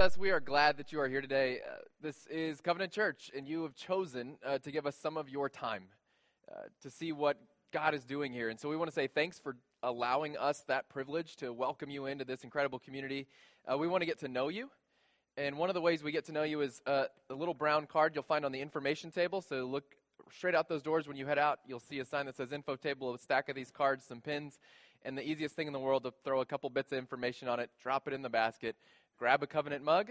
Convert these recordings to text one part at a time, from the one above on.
Thus, we are glad that you are here today. Uh, this is Covenant Church, and you have chosen uh, to give us some of your time uh, to see what God is doing here. And so we want to say thanks for allowing us that privilege to welcome you into this incredible community. Uh, we want to get to know you. And one of the ways we get to know you is uh, the little brown card you'll find on the information table. So look straight out those doors when you head out. You'll see a sign that says info table, a stack of these cards, some pins. And the easiest thing in the world to throw a couple bits of information on it, drop it in the basket grab a covenant mug.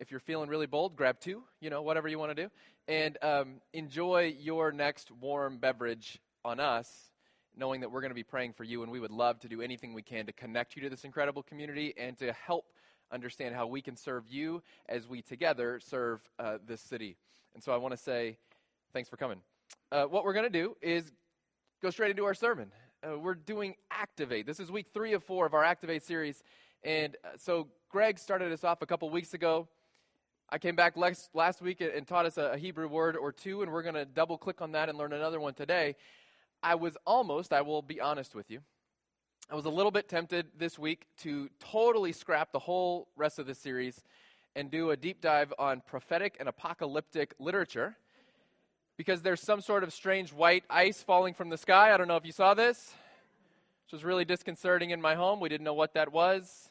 If you're feeling really bold, grab two, you know, whatever you want to do. And um, enjoy your next warm beverage on us, knowing that we're going to be praying for you. And we would love to do anything we can to connect you to this incredible community and to help understand how we can serve you as we together serve uh, this city. And so I want to say thanks for coming. Uh, what we're going to do is go straight into our sermon. Uh, we're doing Activate. This is week three of four of our Activate series. And uh, so Greg started us off a couple weeks ago. I came back last, last week and taught us a, a Hebrew word or two, and we're going to double click on that and learn another one today. I was almost, I will be honest with you, I was a little bit tempted this week to totally scrap the whole rest of the series and do a deep dive on prophetic and apocalyptic literature because there's some sort of strange white ice falling from the sky. I don't know if you saw this, which was really disconcerting in my home. We didn't know what that was.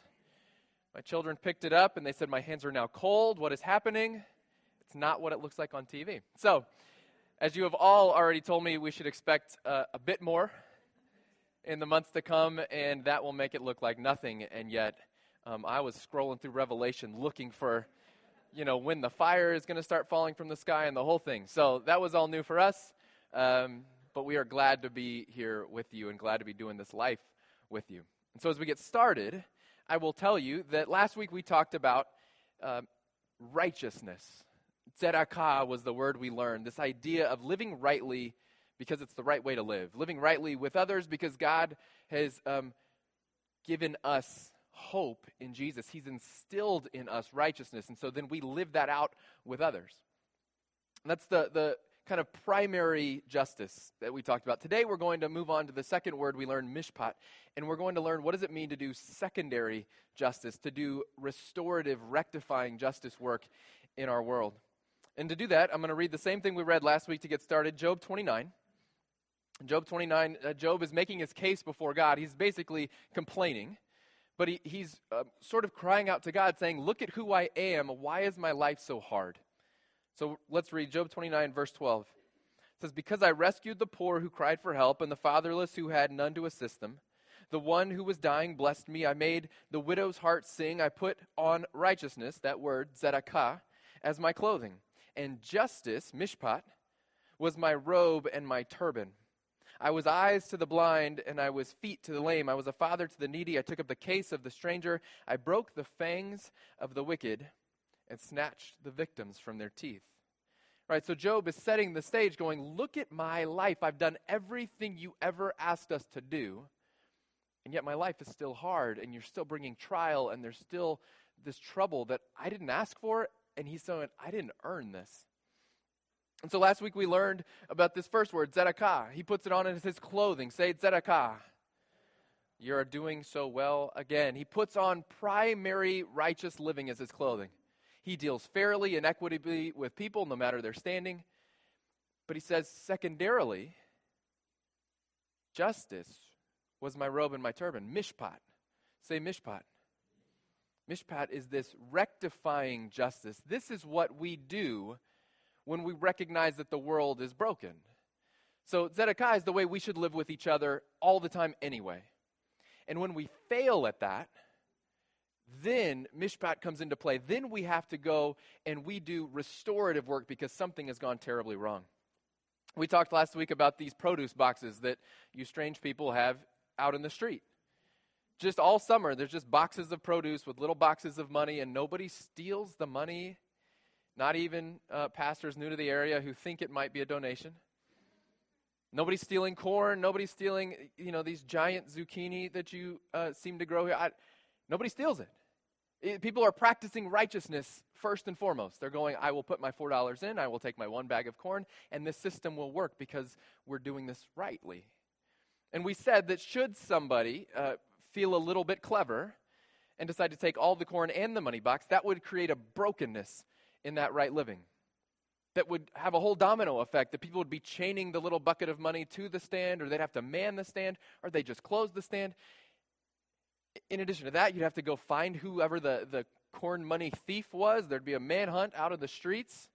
My children picked it up and they said, My hands are now cold. What is happening? It's not what it looks like on TV. So, as you have all already told me, we should expect uh, a bit more in the months to come, and that will make it look like nothing. And yet, um, I was scrolling through Revelation looking for, you know, when the fire is going to start falling from the sky and the whole thing. So, that was all new for us. Um, but we are glad to be here with you and glad to be doing this life with you. And so, as we get started, I will tell you that last week we talked about uh, righteousness. Tzedakah was the word we learned. This idea of living rightly because it's the right way to live, living rightly with others because God has um, given us hope in Jesus. He's instilled in us righteousness, and so then we live that out with others. that's the, the kind of primary justice that we talked about. Today we're going to move on to the second word we learned, mishpat, and we're going to learn what does it mean to do secondary justice, to do restorative, rectifying justice work in our world. And to do that, I'm going to read the same thing we read last week to get started, Job 29. Job 29, uh, Job is making his case before God. He's basically complaining, but he, he's uh, sort of crying out to God, saying, Look at who I am. Why is my life so hard? So let's read Job 29, verse 12. It says, Because I rescued the poor who cried for help, and the fatherless who had none to assist them. The one who was dying blessed me. I made the widow's heart sing. I put on righteousness, that word, tzedakah, as my clothing. And justice, mishpat, was my robe and my turban. I was eyes to the blind, and I was feet to the lame. I was a father to the needy. I took up the case of the stranger. I broke the fangs of the wicked and snatched the victims from their teeth. Right, so Job is setting the stage, going, Look at my life. I've done everything you ever asked us to do, and yet my life is still hard, and you're still bringing trial, and there's still this trouble that I didn't ask for, and he's saying, I didn't earn this. And so last week we learned about this first word, tzedakah. He puts it on as his clothing. Say tzedakah. You're doing so well again. He puts on primary righteous living as his clothing. He deals fairly and equitably with people, no matter their standing. But he says, secondarily, justice was my robe and my turban. Mishpat. Say mishpat. Mishpat is this rectifying justice. This is what we do when we recognize that the world is broken. So, tzedakah is the way we should live with each other all the time anyway. And when we fail at that, then mishpat comes into play. Then we have to go and we do restorative work because something has gone terribly wrong. We talked last week about these produce boxes that you strange people have out in the street. Just all summer, there's just boxes of produce with little boxes of money, and nobody steals the money. Not even uh, pastors new to the area who think it might be a donation. Nobody's stealing corn. Nobody's stealing, you know, these giant zucchini that you uh, seem to grow here. I, nobody steals it. It, people are practicing righteousness first and foremost. They're going, I will put my $4 in, I will take my one bag of corn, and this system will work because we're doing this rightly. And we said that should somebody uh, feel a little bit clever and decide to take all the corn and the money box, that would create a brokenness in that right living. That would have a whole domino effect that people would be chaining the little bucket of money to the stand, or they'd have to man the stand, or they just close the stand. In addition to that, you'd have to go find whoever the, the corn money thief was. There'd be a manhunt out of the streets.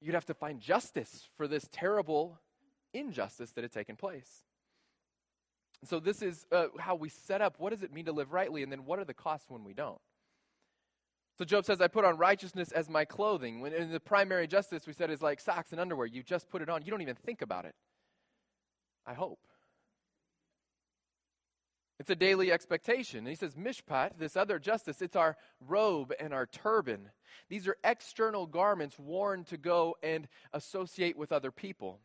You'd have to find justice for this terrible injustice that had taken place. So, this is uh, how we set up what does it mean to live rightly, and then what are the costs when we don't? So, Job says, I put on righteousness as my clothing. When in the primary justice, we said, is like socks and underwear. You just put it on, you don't even think about it. I hope. It's a daily expectation. And he says, Mishpat, this other justice, it's our robe and our turban. These are external garments worn to go and associate with other people.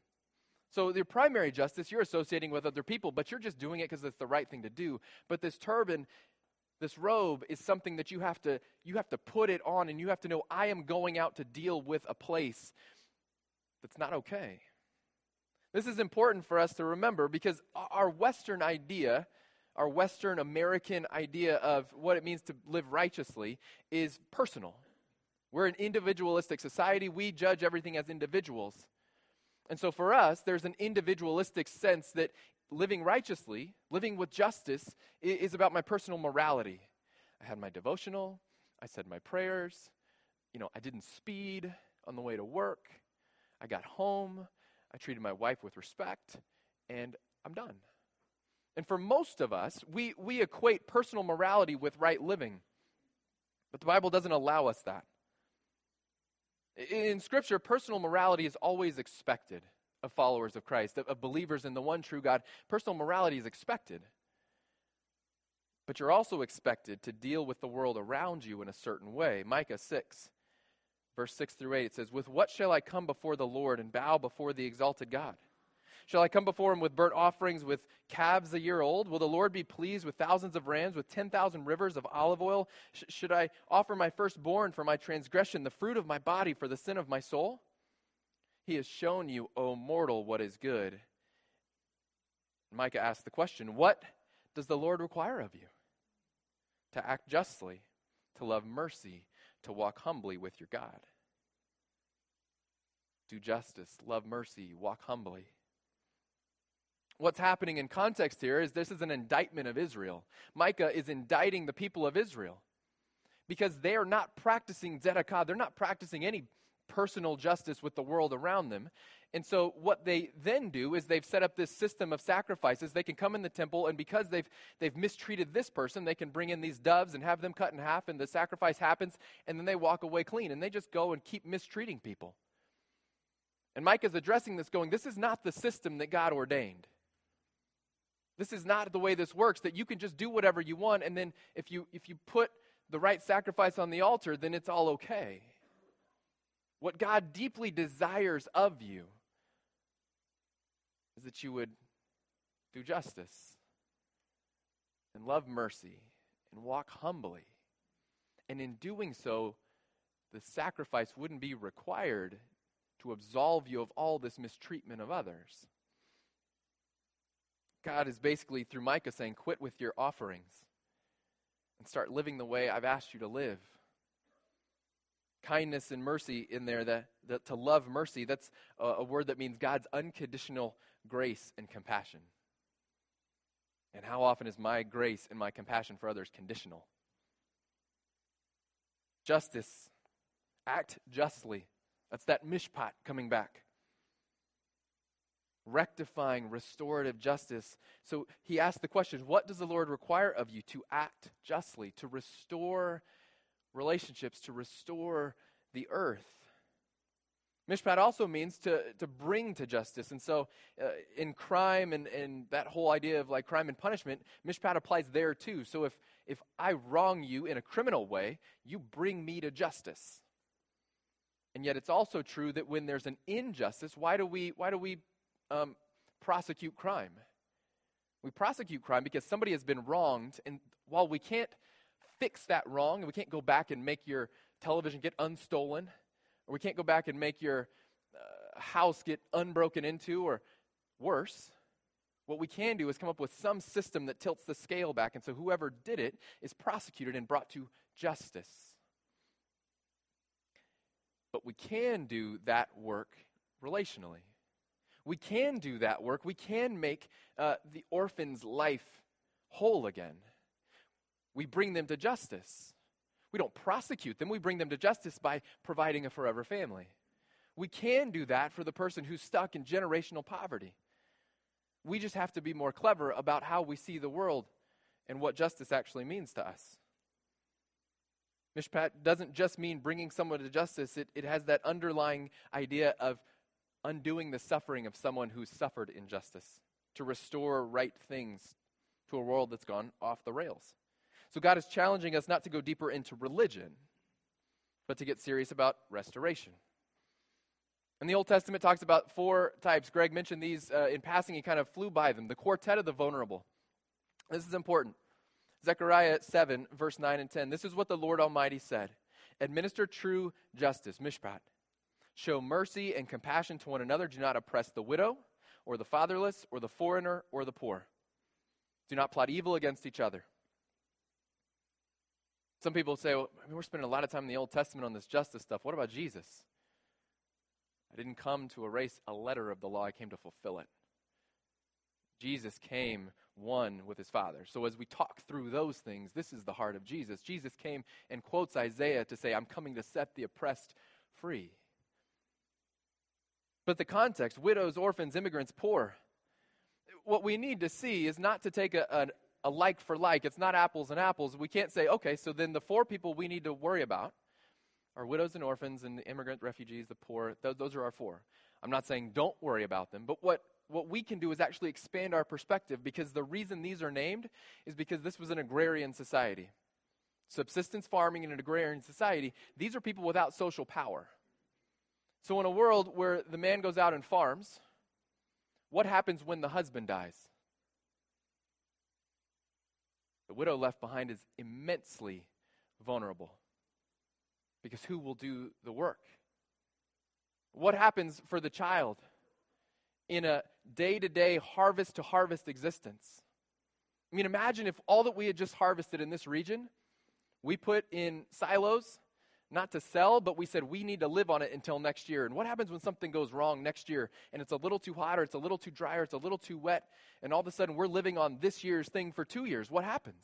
So, your primary justice, you're associating with other people, but you're just doing it because it's the right thing to do. But this turban, this robe is something that you have to you have to put it on and you have to know I am going out to deal with a place that's not okay. This is important for us to remember because our western idea, our western American idea of what it means to live righteously is personal. We're an individualistic society. We judge everything as individuals. And so for us, there's an individualistic sense that living righteously, living with justice, is about my personal morality. I had my devotional, I said my prayers, you know, I didn't speed on the way to work, I got home, I treated my wife with respect, and I'm done. And for most of us, we, we equate personal morality with right living. But the Bible doesn't allow us that. In Scripture, personal morality is always expected of followers of Christ, of, of believers in the one true God. Personal morality is expected. But you're also expected to deal with the world around you in a certain way. Micah 6, verse 6 through 8, it says, With what shall I come before the Lord and bow before the exalted God? Shall I come before him with burnt offerings, with calves a year old? Will the Lord be pleased with thousands of rams, with 10,000 rivers of olive oil? Sh- should I offer my firstborn for my transgression, the fruit of my body for the sin of my soul? He has shown you, O mortal, what is good. Micah asked the question What does the Lord require of you? To act justly, to love mercy, to walk humbly with your God. Do justice, love mercy, walk humbly what's happening in context here is this is an indictment of Israel. Micah is indicting the people of Israel because they are not practicing tzedakah. They're not practicing any personal justice with the world around them. And so, what they then do is they've set up this system of sacrifices. They can come in the temple, and because they've, they've mistreated this person, they can bring in these doves and have them cut in half, and the sacrifice happens, and then they walk away clean. And they just go and keep mistreating people. And Micah's addressing this, going, This is not the system that God ordained. This is not the way this works, that you can just do whatever you want, and then if you, if you put the right sacrifice on the altar, then it's all okay. What God deeply desires of you is that you would do justice and love mercy and walk humbly. And in doing so, the sacrifice wouldn't be required to absolve you of all this mistreatment of others. God is basically, through Micah, saying, Quit with your offerings and start living the way I've asked you to live. Kindness and mercy in there, that, that to love mercy, that's a, a word that means God's unconditional grace and compassion. And how often is my grace and my compassion for others conditional? Justice, act justly. That's that mishpat coming back rectifying, restorative justice. So he asked the question what does the Lord require of you to act justly, to restore relationships, to restore the earth? Mishpat also means to, to bring to justice. And so, uh, in crime and, and that whole idea of like crime and punishment, Mishpat applies there too. So, if, if I wrong you in a criminal way, you bring me to justice. And yet, it's also true that when there's an injustice, why do we, why do we um, prosecute crime. We prosecute crime because somebody has been wronged, and while we can't fix that wrong, and we can't go back and make your television get unstolen, or we can't go back and make your uh, house get unbroken into, or worse, What we can do is come up with some system that tilts the scale back, and so whoever did it is prosecuted and brought to justice. But we can do that work relationally. We can do that work. We can make uh, the orphan's life whole again. We bring them to justice. We don't prosecute them, we bring them to justice by providing a forever family. We can do that for the person who's stuck in generational poverty. We just have to be more clever about how we see the world and what justice actually means to us. Mishpat doesn't just mean bringing someone to justice, it, it has that underlying idea of undoing the suffering of someone who's suffered injustice, to restore right things to a world that's gone off the rails. So God is challenging us not to go deeper into religion, but to get serious about restoration. And the Old Testament talks about four types. Greg mentioned these uh, in passing, he kind of flew by them. The quartet of the vulnerable. This is important. Zechariah 7, verse 9 and 10. This is what the Lord Almighty said Administer true justice, mishpat. Show mercy and compassion to one another. Do not oppress the widow, or the fatherless, or the foreigner, or the poor. Do not plot evil against each other. Some people say, well, I mean, we're spending a lot of time in the Old Testament on this justice stuff. What about Jesus? I didn't come to erase a letter of the law, I came to fulfill it. Jesus came one with his Father. So as we talk through those things, this is the heart of Jesus. Jesus came and quotes Isaiah to say, I'm coming to set the oppressed free. But the context widows, orphans, immigrants, poor. What we need to see is not to take a, a, a like for like. It's not apples and apples. We can't say, okay, so then the four people we need to worry about are widows and orphans and the immigrant refugees, the poor. Those, those are our four. I'm not saying don't worry about them, but what, what we can do is actually expand our perspective because the reason these are named is because this was an agrarian society. Subsistence farming in an agrarian society, these are people without social power. So, in a world where the man goes out and farms, what happens when the husband dies? The widow left behind is immensely vulnerable because who will do the work? What happens for the child in a day to day, harvest to harvest existence? I mean, imagine if all that we had just harvested in this region we put in silos, not to sell, but we said we need to live on it until next year. And what happens when something goes wrong next year and it's a little too hot or it's a little too dry or it's a little too wet and all of a sudden we're living on this year's thing for two years? What happens?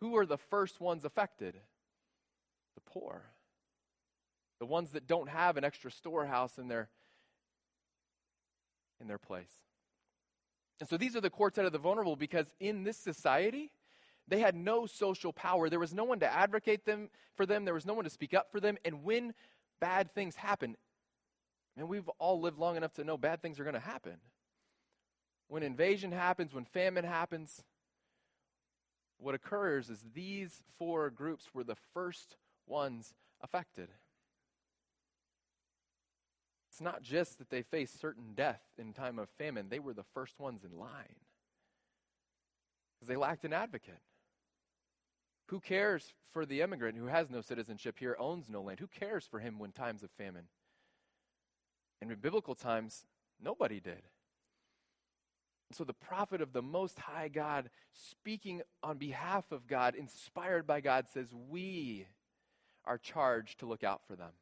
Who are the first ones affected? The poor. The ones that don't have an extra storehouse in their in their place. And so these are the quartet of the vulnerable because in this society, they had no social power. There was no one to advocate them for them. There was no one to speak up for them. And when bad things happen, and we've all lived long enough to know bad things are going to happen. When invasion happens, when famine happens, what occurs is these four groups were the first ones affected. It's not just that they faced certain death in time of famine, they were the first ones in line because they lacked an advocate. Who cares for the immigrant who has no citizenship here, owns no land? Who cares for him when times of famine? And in biblical times, nobody did. So the prophet of the Most High God, speaking on behalf of God, inspired by God, says, We are charged to look out for them.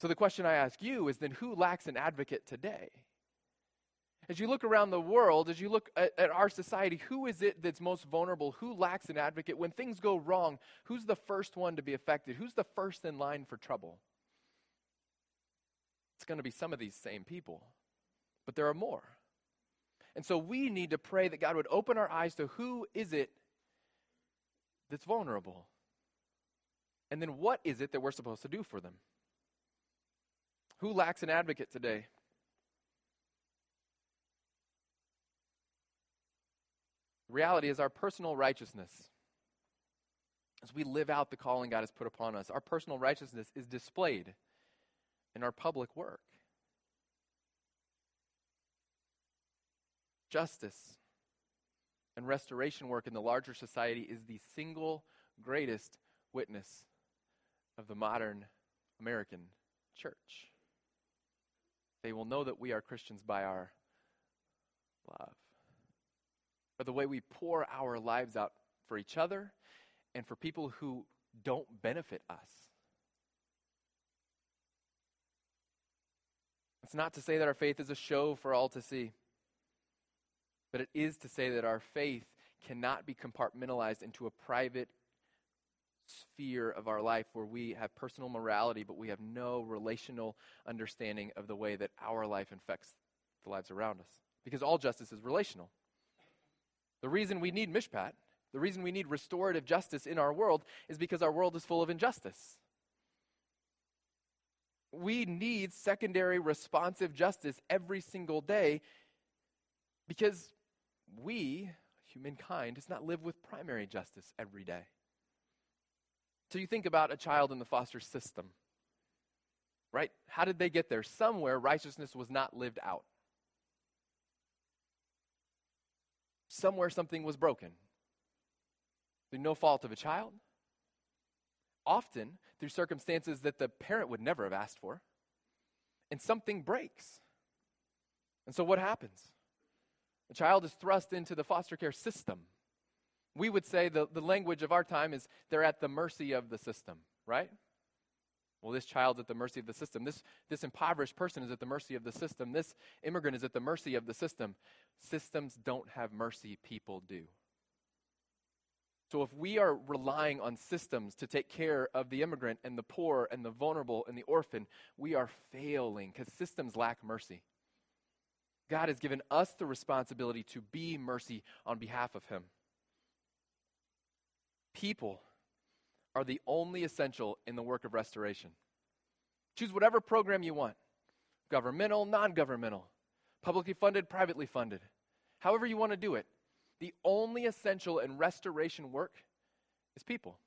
So the question I ask you is then who lacks an advocate today? As you look around the world, as you look at, at, our society, who is it that's most vulnerable? Who lacks an advocate? When things go wrong, who's the first one to be affected? Who's the first in line for trouble? It's going to be some of these same people, but there are more. And so we need to pray that God would open our eyes to who is it that's vulnerable? And then what is it that we're supposed to do for them? Who lacks an advocate today? Reality is our personal righteousness, as we live out the calling God has put upon us, our personal righteousness is displayed in our public work. Justice and restoration work in the larger society is the single greatest witness of the modern American church. They will know that we are Christians by our love. Or the way we pour our lives out for each other and for people who don't benefit us. It's not to say that our faith is a show for all to see, but it is to say that our faith cannot be compartmentalized into a private sphere of our life where we have personal morality, but we have no relational understanding of the way that our life infects the lives around us. Because all justice is relational. The reason we need mishpat, the reason we need restorative justice in our world, is because our world is full of injustice we need secondary responsive justice every single day because we, humankind, does not live with primary justice every day. So you think about a child in the foster system, right? How did they get there? Somewhere righteousness was not lived out. Somewhere something was broken. Through no fault of a child, often through circumstances that the parent would never have asked for. And something breaks. And so what happens? The child is thrust into the foster care system. We would say the, the language of our time is they're at the mercy of the system, right? Well, this child's at the mercy of the system. This, this impoverished person is at the mercy of the system. This immigrant is at the mercy of the system. Systems don't have mercy, people do. So, if we are relying on systems to take care of the immigrant and the poor and the vulnerable and the orphan, we are failing because systems lack mercy. God has given us the responsibility to be mercy on behalf of Him. People are the only essential in the work of restoration. Choose whatever program you want governmental, non governmental, publicly funded, privately funded, however you want to do it the only essential in restoration work is people.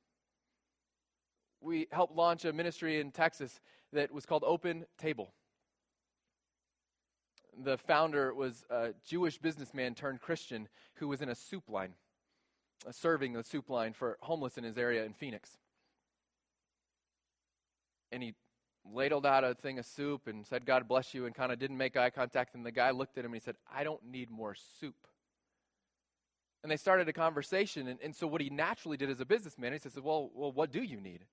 We helped launch a ministry in Texas that was called Open Table. The founder was a Jewish businessman turned Christian who was in a soup line, uh, serving the soup line for homeless in his area in Phoenix. And he ladled out a thing of soup and said, God bless you, and kind of didn't make eye contact. And the guy looked at him and he said, I don't need more soup. And they started a conversation. And, and so what he naturally did as a businessman, he says, well, well, what do you need?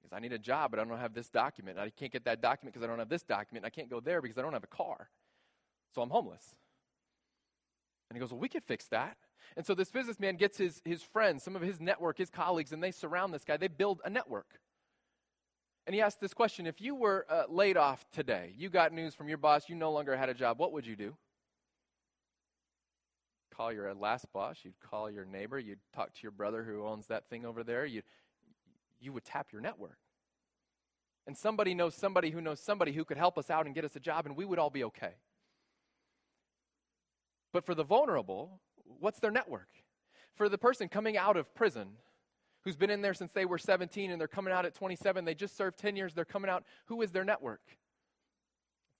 Because I need a job, but I don't have this document. I can't get that document because I don't have this document. I can't go there because I don't have a car. So I'm homeless. And he goes, well, we could fix that. And so this businessman gets his, his friends, some of his network, his colleagues, and they surround this guy. They build a network. And he asked this question If you were uh, laid off today, you got news from your boss, you no longer had a job, what would you do? call your last boss, you'd call your neighbor, you'd talk to your brother who owns that thing over there, you you would tap your network. And somebody knows somebody who knows somebody who could help us out and get us a job, and we would all be okay. But for the vulnerable, what's their network? For the person coming out of prison, who's been in there since they were 17 and they're coming out at 27, they just served 10 years, they're coming out, who is their network?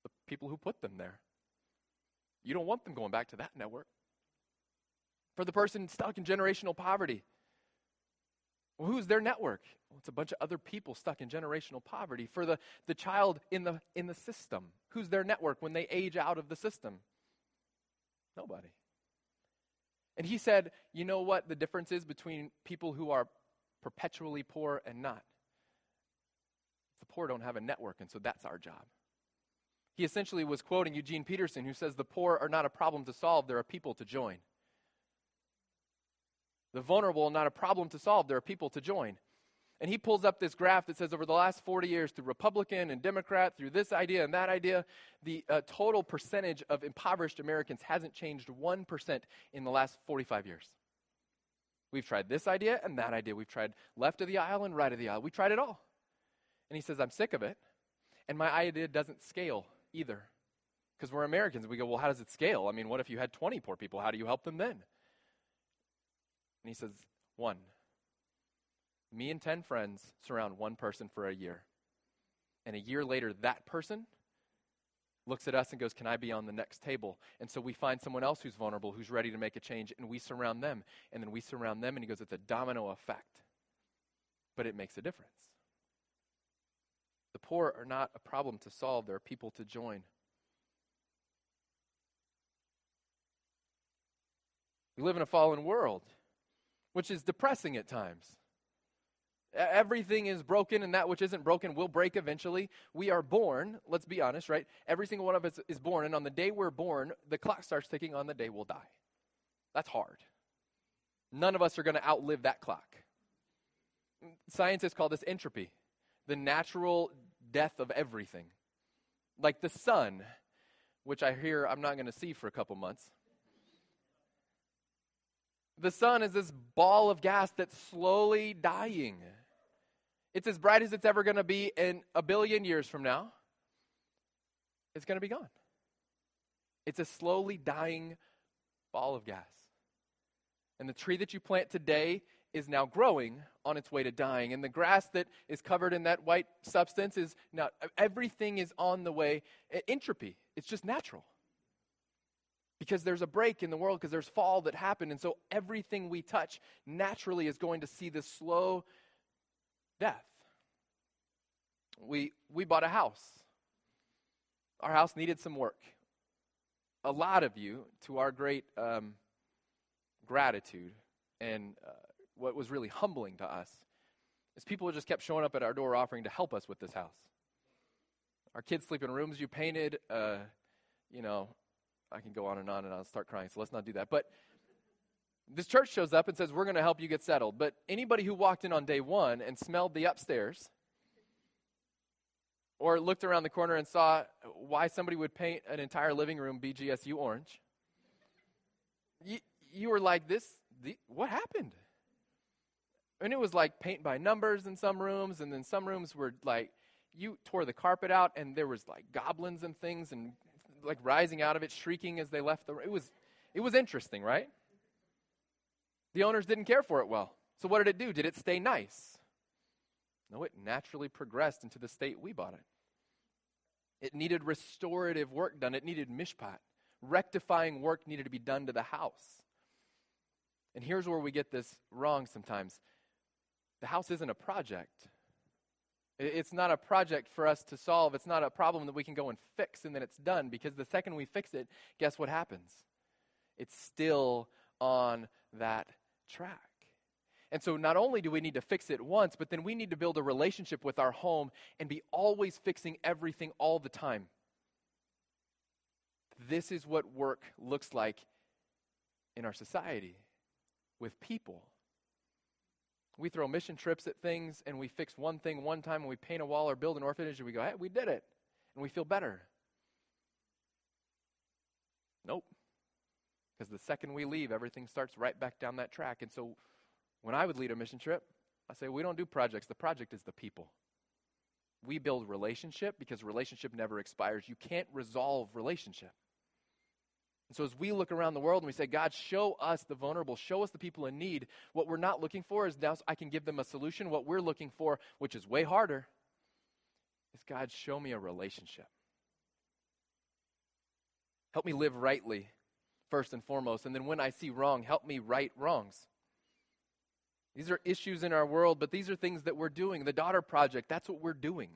The people who put them there. You don't want them going back to that network for the person stuck in generational poverty. Well, who's their network? Well, it's a bunch of other people stuck in generational poverty. For the, the child in the, in the system, who's their network when they age out of the system? Nobody. And he said, You know what the difference is between people who are perpetually poor and not? The poor don't have a network, and so that's our job. He essentially was quoting Eugene Peterson, who says, The poor are not a problem to solve, they're a people to join. The vulnerable are not a problem to solve, there are people to join. And he pulls up this graph that says over the last 40 years, through Republican and Democrat, through this idea and that idea, the uh, total percentage of impoverished Americans hasn't changed 1% in the last 45 years. We've tried this idea and that idea. We've tried left of the aisle and right of the aisle. We tried it all. And he says, I'm sick of it. And my idea doesn't scale either. Because we're Americans. We go, well, how does it scale? I mean, what if you had 20 poor people? How do you help them then? And he says, One. Me and 10 friends surround one person for a year. And a year later, that person looks at us and goes, Can I be on the next table? And so we find someone else who's vulnerable, who's ready to make a change, and we surround them. And then we surround them, and he goes, It's a domino effect. But it makes a difference. The poor are not a problem to solve, there are people to join. We live in a fallen world, which is depressing at times. Everything is broken, and that which isn't broken will break eventually. We are born, let's be honest, right? Every single one of us is born, and on the day we're born, the clock starts ticking on the day we'll die. That's hard. None of us are going to outlive that clock. Scientists call this entropy, the natural death of everything. Like the sun, which I hear I'm not going to see for a couple months. The sun is this ball of gas that's slowly dying. It's as bright as it's ever going to be in a billion years from now. It's going to be gone. It's a slowly dying ball of gas. And the tree that you plant today is now growing on its way to dying. And the grass that is covered in that white substance is now, everything is on the way. Entropy, it's just natural. Because there's a break in the world, because there's fall that happened. And so everything we touch naturally is going to see this slow death. We, we bought a house. Our house needed some work. A lot of you, to our great um, gratitude and uh, what was really humbling to us is people just kept showing up at our door offering to help us with this house. Our kids sleep in rooms you painted. Uh, you know, I can go on and on and I'll start crying, so let's not do that. But this church shows up and says, We're going to help you get settled. But anybody who walked in on day one and smelled the upstairs or looked around the corner and saw why somebody would paint an entire living room BGSU orange, you, you were like, This, the, what happened? And it was like paint by numbers in some rooms, and then some rooms were like you tore the carpet out, and there was like goblins and things, and like rising out of it, shrieking as they left the. It was, it was interesting, right? The owners didn't care for it well. So what did it do? Did it stay nice? No, it naturally progressed into the state we bought it. It needed restorative work done. It needed mishpat. Rectifying work needed to be done to the house. And here's where we get this wrong sometimes the house isn't a project. It's not a project for us to solve. It's not a problem that we can go and fix and then it's done because the second we fix it, guess what happens? It's still on that track. And so not only do we need to fix it once, but then we need to build a relationship with our home and be always fixing everything all the time. This is what work looks like in our society with people. We throw mission trips at things and we fix one thing one time and we paint a wall or build an orphanage and we go, hey, we did it. And we feel better. Nope. Because the second we leave, everything starts right back down that track. And so when I would lead a mission trip, I say, we don't do projects. The project is the people. We build relationship because relationship never expires. You can't resolve relationship. And so as we look around the world and we say, God, show us the vulnerable, show us the people in need, what we're not looking for is now I can give them a solution. What we're looking for, which is way harder, is God, show me a relationship. Help me live rightly, first and foremost. And then when I see wrong, help me right wrongs. These are issues in our world, but these are things that we're doing. The Daughter Project, that's what we're doing.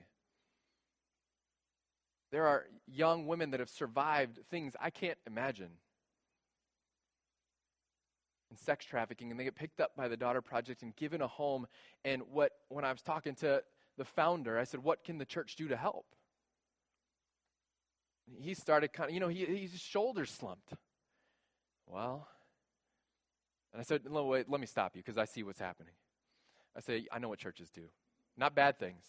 There are young women that have survived things I can't imagine. And sex trafficking, and they get picked up by the Daughter Project and given a home. And what when I was talking to the founder, I said, What can the church do to help? He started kind of, you know, he, his shoulders slumped. Well, and I said, no, wait, let me stop you because I see what's happening. I say, I know what churches do. Not bad things,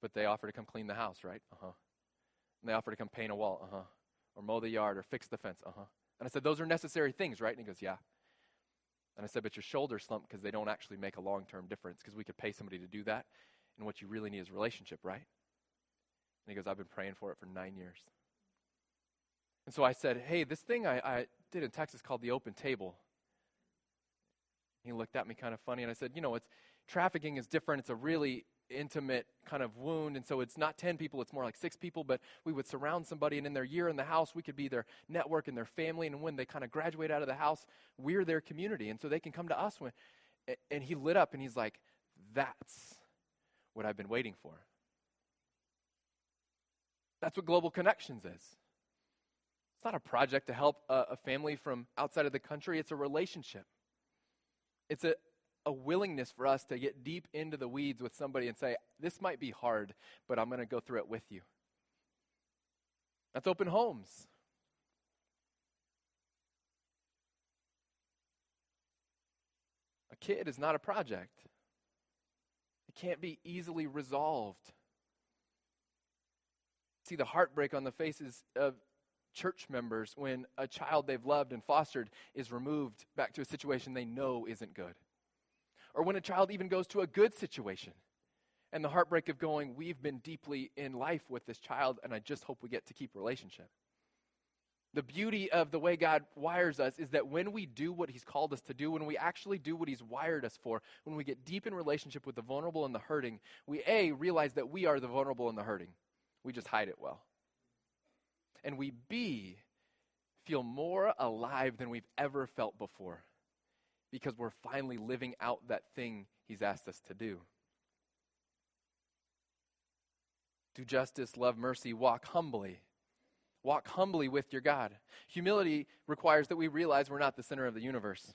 but they offer to come clean the house, right? Uh huh. And they offer to come paint a wall, uh huh. Or mow the yard or fix the fence, uh huh. And I said, Those are necessary things, right? And he goes, Yeah. And I said, But your shoulders slump because they don't actually make a long term difference because we could pay somebody to do that. And what you really need is relationship, right? And he goes, I've been praying for it for nine years. And so I said, Hey, this thing I, I did in Texas called the open table. He looked at me kind of funny, and I said, You know, it's trafficking is different. It's a really intimate kind of wound. And so it's not 10 people, it's more like six people, but we would surround somebody, and in their year in the house, we could be their network and their family. And when they kind of graduate out of the house, we're their community. And so they can come to us. When, and he lit up and he's like, That's what I've been waiting for. That's what Global Connections is. It's not a project to help a, a family from outside of the country, it's a relationship. It's a, a willingness for us to get deep into the weeds with somebody and say, This might be hard, but I'm going to go through it with you. That's open homes. A kid is not a project, it can't be easily resolved. See the heartbreak on the faces of church members when a child they've loved and fostered is removed back to a situation they know isn't good. Or when a child even goes to a good situation and the heartbreak of going, We've been deeply in life with this child, and I just hope we get to keep relationship. The beauty of the way God wires us is that when we do what He's called us to do, when we actually do what He's wired us for, when we get deep in relationship with the vulnerable and the hurting, we A, realize that we are the vulnerable and the hurting. We just hide it well. And we B, feel more alive than we've ever felt before because we're finally living out that thing He's asked us to do. Do justice, love mercy, walk humbly Walk humbly with your God. Humility requires that we realize we're not the center of the universe.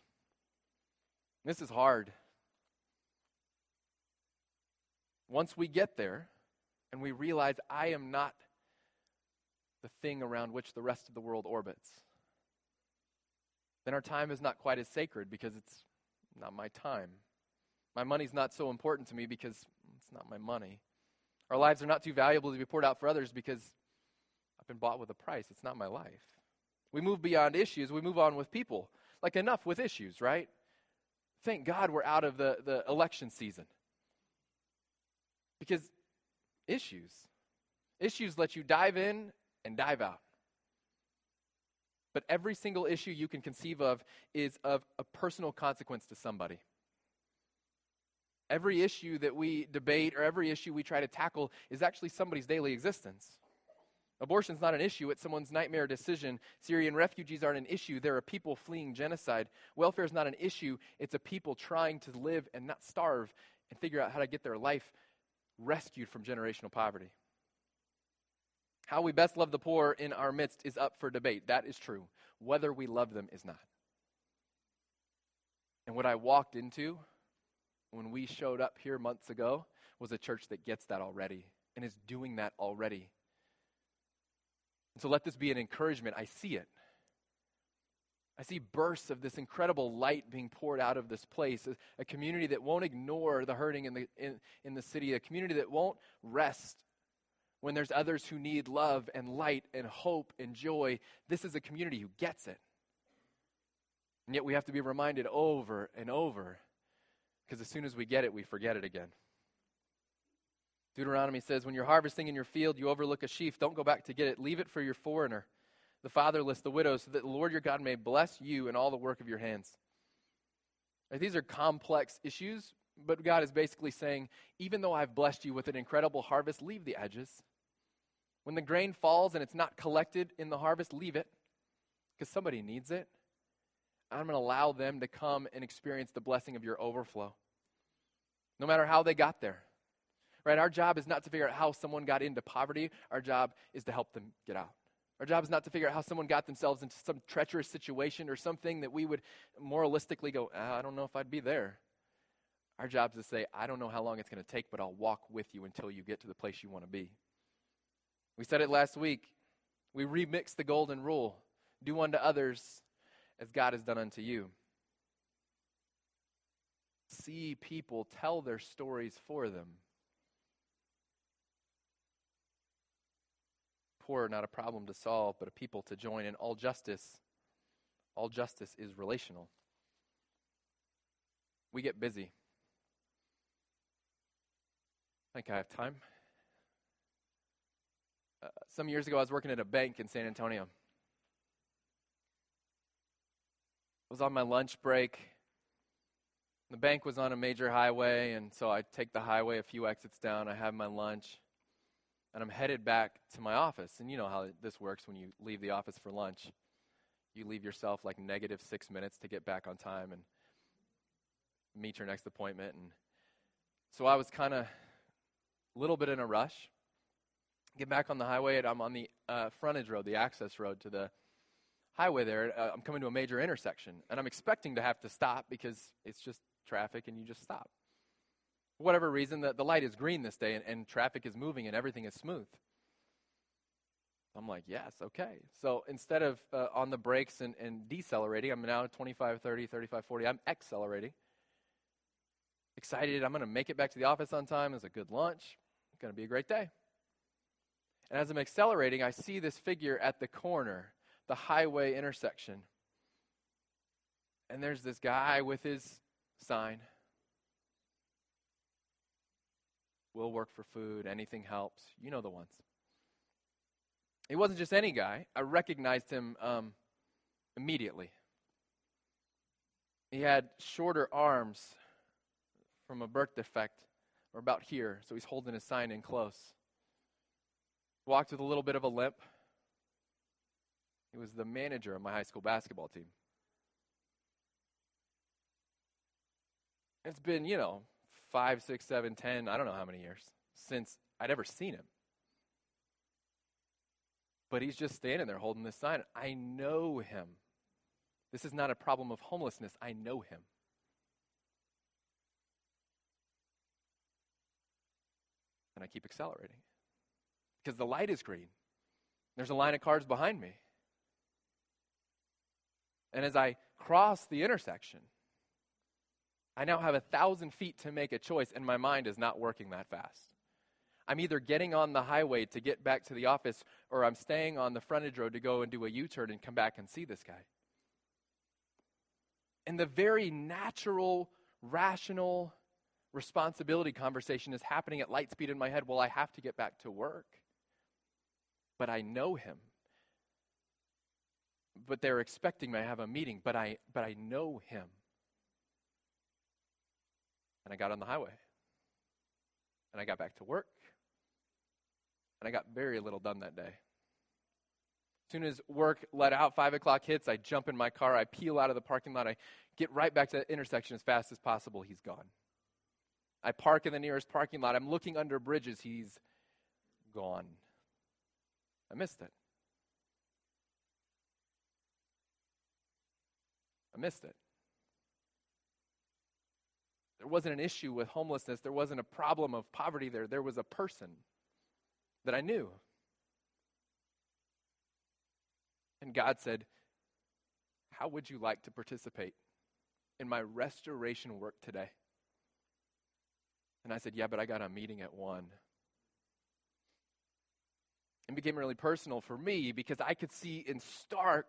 This is hard. Once we get there and we realize I am not the thing around which the rest of the world orbits, then our time is not quite as sacred because it's not my time. My money's not so important to me because it's not my money. Our lives are not too valuable to be poured out for others because I've been bought with a price. It's not my life. We move beyond issues, we move on with people. Like enough with issues, right? Thank God we're out of the, the election season. Because issues, issues let you dive in and dive out. But every single issue you can conceive of is of a personal consequence to somebody. Every issue that we debate or every issue we try to tackle is actually somebody's daily existence. Abortion is not an issue, it's someone's nightmare decision. Syrian refugees aren't an issue, there are people fleeing genocide. Welfare is not an issue, it's a people trying to live and not starve and figure out how to get their life rescued from generational poverty. How we best love the poor in our midst is up for debate. That is true. Whether we love them is not. And what I walked into when we showed up here months ago was a church that gets that already and is doing that already. And so let this be an encouragement. I see it. I see bursts of this incredible light being poured out of this place, a, community that won't ignore the hurting in the, in, in the city, a community that won't rest when there's others who need love and light and hope and joy. This is a community who gets it. And yet we have to be reminded over and over because as soon as we get it, we forget it again. Deuteronomy says, When you're harvesting in your field, you overlook a sheaf. Don't go back to get it. Leave it for your foreigner, the fatherless, the widow, so that the Lord your God may bless you and all the work of your hands. These are complex issues, but God is basically saying, even though I've blessed you with an incredible harvest, leave the edges. When the grain falls and it's not collected in the harvest, leave it because somebody needs it. I'm going to allow them to come and experience the blessing of your overflow. No matter how they got there. Right? Our job is not to figure out how someone got into poverty. Our job is to help them get out. Our job is not to figure out how someone got themselves into some treacherous situation or something that we would moralistically go, ah, I don't know if I'd be there. Our job is to say, I don't know how long it's going to take, but I'll walk with you until you get to the place you want to be. We said it last week. We remix the golden rule do unto others as God has done unto you. See people tell their stories for them. poor not a problem to solve, but a people to join. And all justice, all justice is relational. We get busy. Think I have time. Uh, some years ago, I was working at a bank in San Antonio. I was on my lunch break. The bank was on a major highway, and so I take the highway a few exits down. I have my lunch and I'm headed back to my office. And you know how this works when you leave the office for lunch. You leave yourself like negative six minutes to get back on time and meet your next appointment. And so I was kind of a little bit in a rush. Get back on the highway, and I'm on the uh, frontage road, the access road to the highway there. Uh, I'm coming to a major intersection, and I'm expecting to have to stop because it's just traffic and you just stop. For whatever reason, the, the light is green this day and, and traffic is moving and everything is smooth. I'm like, yes, okay. So instead of uh, on the brakes and, and decelerating, I'm now 25, 30, 35, 40. I'm accelerating. Excited, I'm going to make it back to the office on time. It's a good lunch. Going to be a great day. And as I'm accelerating, I see this figure at the corner, the highway intersection. And there's this guy with his sign. We'll work for food. Anything helps. You know the ones. He wasn't just any guy. I recognized him um, immediately. He had shorter arms from a birth defect, or about here, so he's holding his sign in close. Walked with a little bit of a limp. He was the manager of my high school basketball team. It's been, you know, five, six, seven, ten, I don't know how many years since I'd ever seen him. But he's just standing there holding this sign. I know him. This is not a problem of homelessness. I know him. And I keep accelerating because the light is green. There's a line of cars behind me. And as I cross the intersection, I now have a thousand feet to make a choice, and my mind is not working that fast. I'm either getting on the highway to get back to the office, or I'm staying on the frontage road to go and do a U turn and come back and see this guy. And the very natural, rational responsibility conversation is happening at light speed in my head. Well, I have to get back to work. But I know him. But they're expecting me to have a meeting, but I, but I know him. And I got on the highway. And I got back to work. And I got very little done that day. As soon as work let out, 5 o'clock hits, I jump in my car, I peel out of the parking lot, I get right back to the intersection as fast as possible. He's gone. I park in the nearest parking lot. I'm looking under bridges. He's gone. I missed it. I missed it. There wasn't an issue with homelessness. There wasn't a problem of poverty there. There was a person that I knew. And God said, How would you like to participate in my restoration work today? And I said, Yeah, but I got a meeting at 1. It became really personal for me because I could see in stark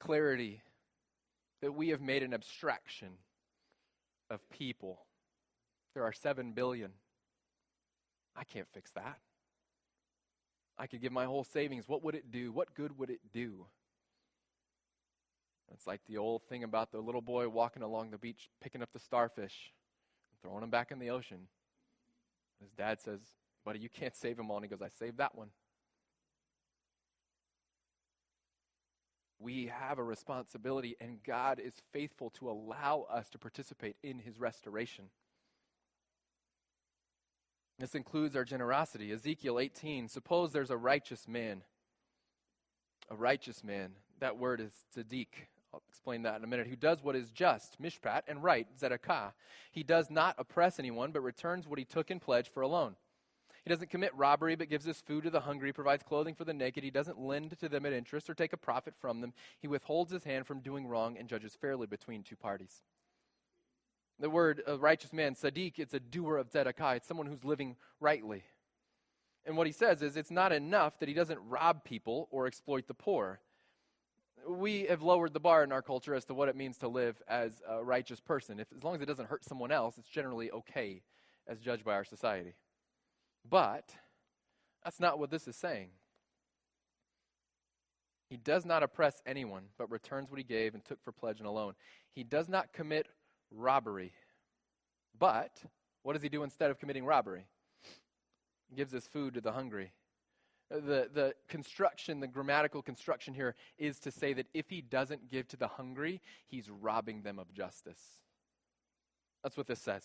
clarity that we have made an abstraction of people. There are 7 billion. I can't fix that. I could give my whole savings. What would it do? What good would it do? It's like the old thing about the little boy walking along the beach, picking up the starfish, and throwing them back in the ocean. His dad says, Buddy, you can't save them all. And he goes, I saved that one. We have a responsibility, and God is faithful to allow us to participate in his restoration. This includes our generosity. Ezekiel 18 Suppose there's a righteous man. A righteous man. That word is tzaddik. I'll explain that in a minute. Who does what is just, mishpat, and right, tzedakah. He does not oppress anyone, but returns what he took in pledge for a loan. He doesn't commit robbery, but gives his food to the hungry, provides clothing for the naked. He doesn't lend to them at interest or take a profit from them. He withholds his hand from doing wrong and judges fairly between two parties. The word righteous man, tzaddik, it's a doer of tzedakah. It's someone who's living rightly. And what he says is it's not enough that he doesn't rob people or exploit the poor. We have lowered the bar in our culture as to what it means to live as a righteous person. If, as long as it doesn't hurt someone else, it's generally okay as judged by our society. But that's not what this is saying. He does not oppress anyone, but returns what he gave and took for pledge and loan. He does not commit robbery. But what does he do instead of committing robbery? He gives his food to the hungry. The, the construction, the grammatical construction here is to say that if he doesn't give to the hungry, he's robbing them of justice. That's what this says.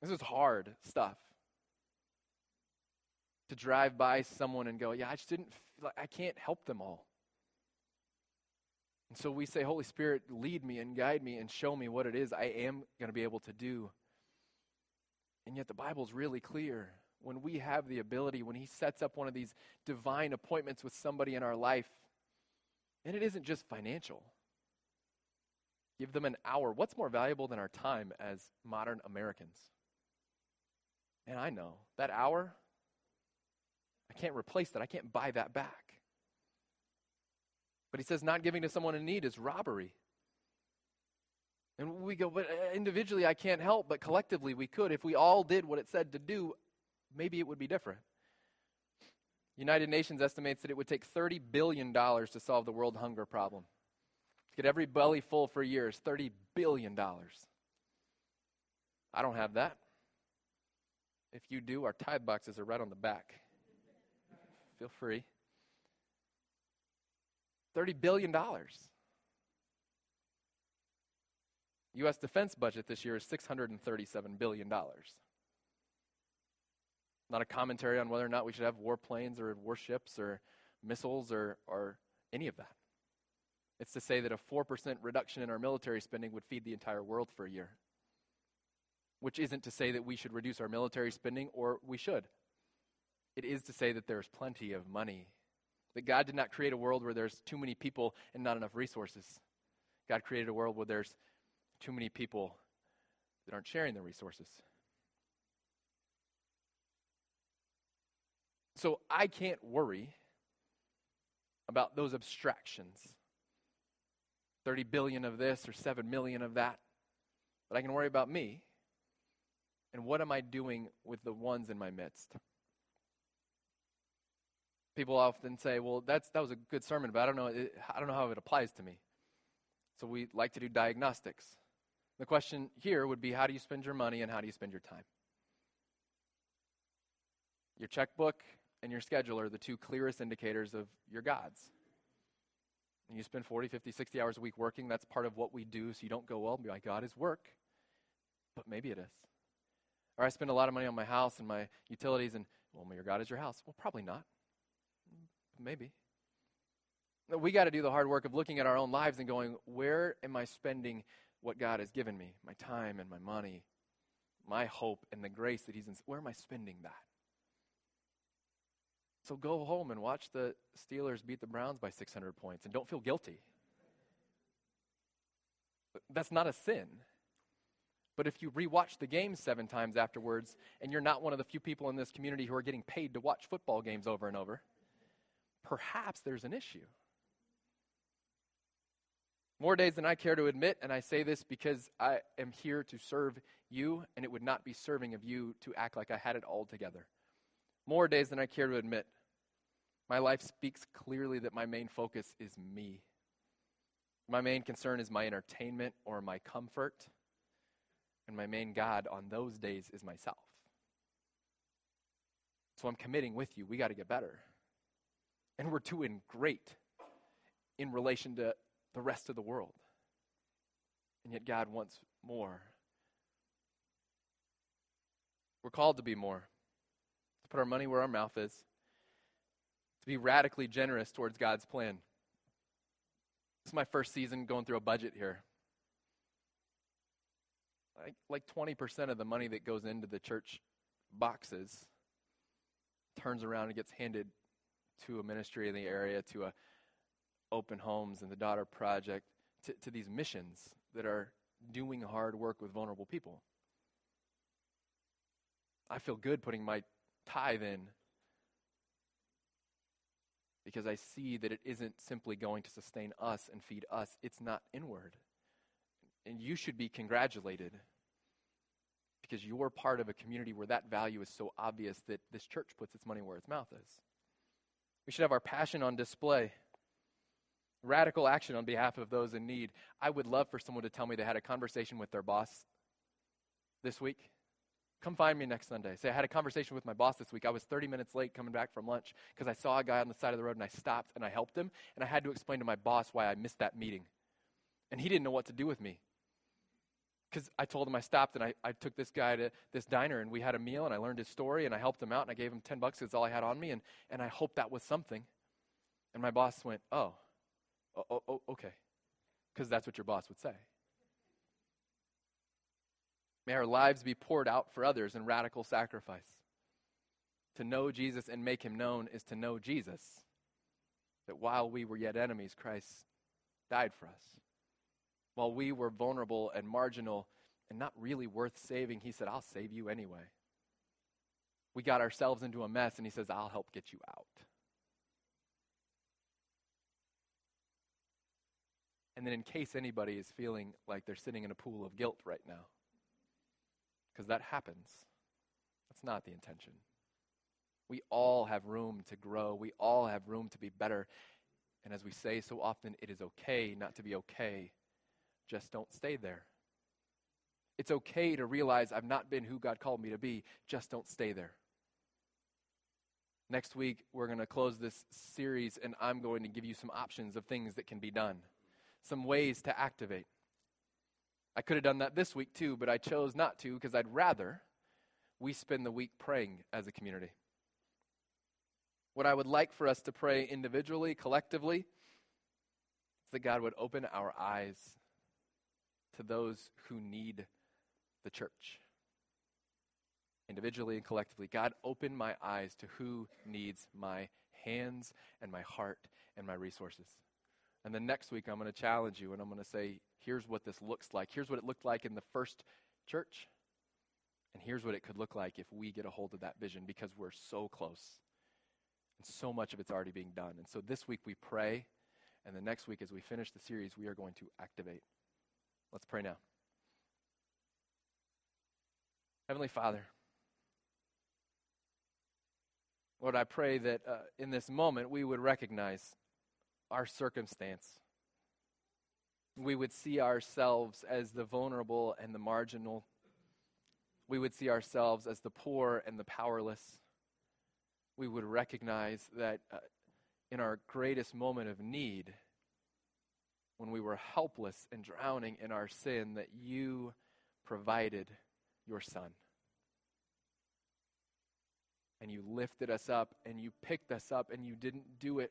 This is hard stuff. To drive by someone and go, yeah, I just didn't, I can't help them all. And so we say, Holy Spirit, lead me and guide me and show me what it is I am going to be able to do. And yet the Bible's really clear. When we have the ability, when He sets up one of these divine appointments with somebody in our life, and it isn't just financial. Give them an hour. What's more valuable than our time as modern Americans? And I know that hour, I can't replace that. I can't buy that back. But he says not giving to someone in need is robbery. And we go, but uh, individually I can't help, but collectively we could. If we all did what it said to do, maybe it would be different. United Nations estimates that it would take $30 billion to solve the world hunger problem. Get every belly full for years, $30 billion. I don't have that. If you do, our tithe boxes are right on the back. Feel free. $30 billion. U.S. defense budget this year is $637 billion. Not a commentary on whether or not we should have warplanes or warships or missiles or, or any of that. It's to say that a 4% reduction in our military spending would feed the entire world for a year. Which isn't to say that we should reduce our military spending, or we should. It is to say that there's plenty of money that God did not create a world where there's too many people and not enough resources. God created a world where there's too many people that aren't sharing their resources. So I can't worry about those abstractions 30 billion of this or 7 million of that. But I can worry about me and what am I doing with the ones in my midst. People often say, "Well, that's that was a good sermon, but I don't know it, I don't know how it applies to me." So we like to do diagnostics. The question here would be how do you spend your money and how do you spend your time? Your checkbook and your schedule are the two clearest indicators of your gods. And you spend 40, 50, 60 hours a week working, that's part of what we do, so you don't go, well, my God is work. But maybe it is. Or I spend a lot of money on my house and my utilities, and, well, your God is your house. Well, probably not. Maybe. We got to do the hard work of looking at our own lives and going, where am I spending what God has given me? My time and my money, my hope and the grace that He's in. Where am I spending that? So go home and watch the Steelers beat the Browns by 600 points and don't feel guilty. That's not a sin. But if you rewatch the game seven times afterwards and you're not one of the few people in this community who are getting paid to watch football games over and over, perhaps there's an issue. More days than I care to admit, and I say this because I am here to serve you, and it would not be serving of you to act like I had it all together. More days than I care to admit. My life speaks clearly that my main focus is me. My main concern is my entertainment or my comfort. And my main God on those days is myself. So I'm committing with you. We got to get better. And we're doing great in relation to the rest of the world. And yet God wants more. We're called to be more, put our money where our mouth is, to be radically generous towards God's plan. This is my first season going through a budget here. Like, like 20% of the money that goes into the church boxes turns around and gets handed to a ministry in the area, to a open homes and the daughter project, to, to these missions that are doing hard work with vulnerable people. I feel good putting my tithe in because I see that it isn't simply going to sustain us and feed us, it's not inward. And you should be congratulated because you're part of a community where that value is so obvious that this church puts its money where its mouth is. We should have our passion on display. Radical action on behalf of those in need. I would love for someone to tell me they had a conversation with their boss this week. Come find me next Sunday. Say, I had a conversation with my boss this week. I was 30 minutes late coming back from lunch because I saw a guy on the side of the road and I stopped and I helped him. And I had to explain to my boss why I missed that meeting. And he didn't know what to do with me because I told him I stopped and I, I took this guy to this diner and we had a meal and I learned his story and I helped him out and I gave him 10 bucks because all I had on me and, and I hoped that was something. And my boss went, oh, oh, oh, oh okay. because that's what your boss would say. May our lives be poured out for others in radical sacrifice. To know Jesus and make him known is to know Jesus. That while we were yet enemies, Christ died for us. While we were vulnerable and marginal and not really worth saving, he said, I'll save you anyway. We got ourselves into a mess, and he says, I'll help get you out. And then, in case anybody is feeling like they're sitting in a pool of guilt right now, because that happens, that's not the intention. We all have room to grow, we all have room to be better. And as we say so often, it is okay not to be okay. Just don't stay there. It's okay to realize I've not been who God called me to be. Just don't stay there. Next week, we're going to close this series, and I'm going to give you some options of things that can be done, some ways to activate. I could have done that this week too, but I chose not to because I'd rather we spend the week praying as a community. What I would like for us to pray individually, collectively, is that God would open our eyes to those who need the church. Individually and collectively, God, open my eyes to who needs my hands and my heart and my resources. And then next week, I'm going to challenge you and I'm going to say, here's what this looks like. Here's what it looked like in the first church. And here's what it could look like if we get a hold of that vision because we're so close. And so much of it's already being done. And so this week we pray. And the next week, as we finish the series, we are going to activate. Let's pray now. Heavenly Father, Lord, I pray that uh, in this moment we would recognize our circumstance. We would see ourselves as the vulnerable and the marginal. We would see ourselves as the poor and the powerless. We would recognize that uh, in our greatest moment of need, when we were helpless and drowning in our sin, that you provided your Son. And you lifted us up and you picked us up, and you didn't do it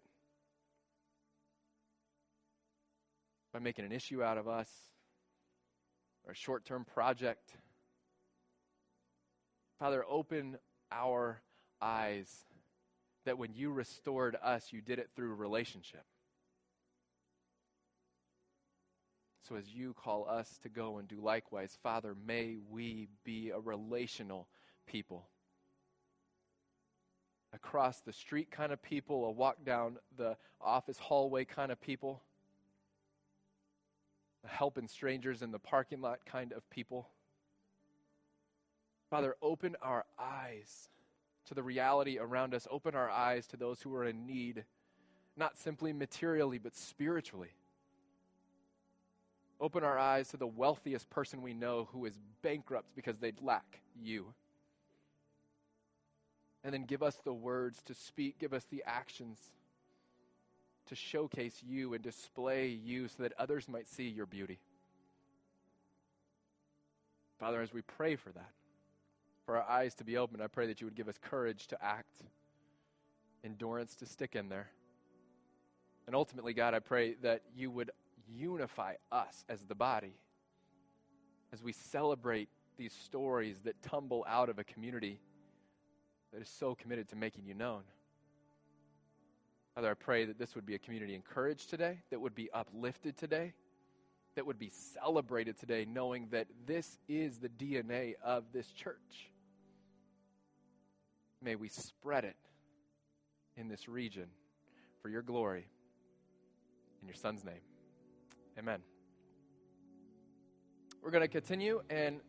by making an issue out of us or a short term project. Father, open our eyes that when you restored us, you did it through relationship. So as you call us to go and do likewise, Father, may we be a relational people. Across the street kind of people, a walk down the office hallway kind of people helping strangers in the parking lot kind of people. Father, open our eyes to the reality around us. Open our eyes to those who are in need, not simply materially, but spiritually. Open our eyes to the wealthiest person we know who is bankrupt because they lack you. And then give us the words to speak, give us the actions to showcase you and display you so that others might see your beauty. Father, as we pray for that, for our eyes to be opened, I pray that you would give us courage to act, endurance to stick in there. And ultimately, God, I pray that you would unify us as the body as we celebrate these stories that tumble out of a community that is so committed to making you known. Father, I pray that this would be a community encouraged today, that would be uplifted today, that would be celebrated today, knowing that this is the DNA of this church. May we spread it in this region for your glory. In your son's name. Amen. We're going to continue and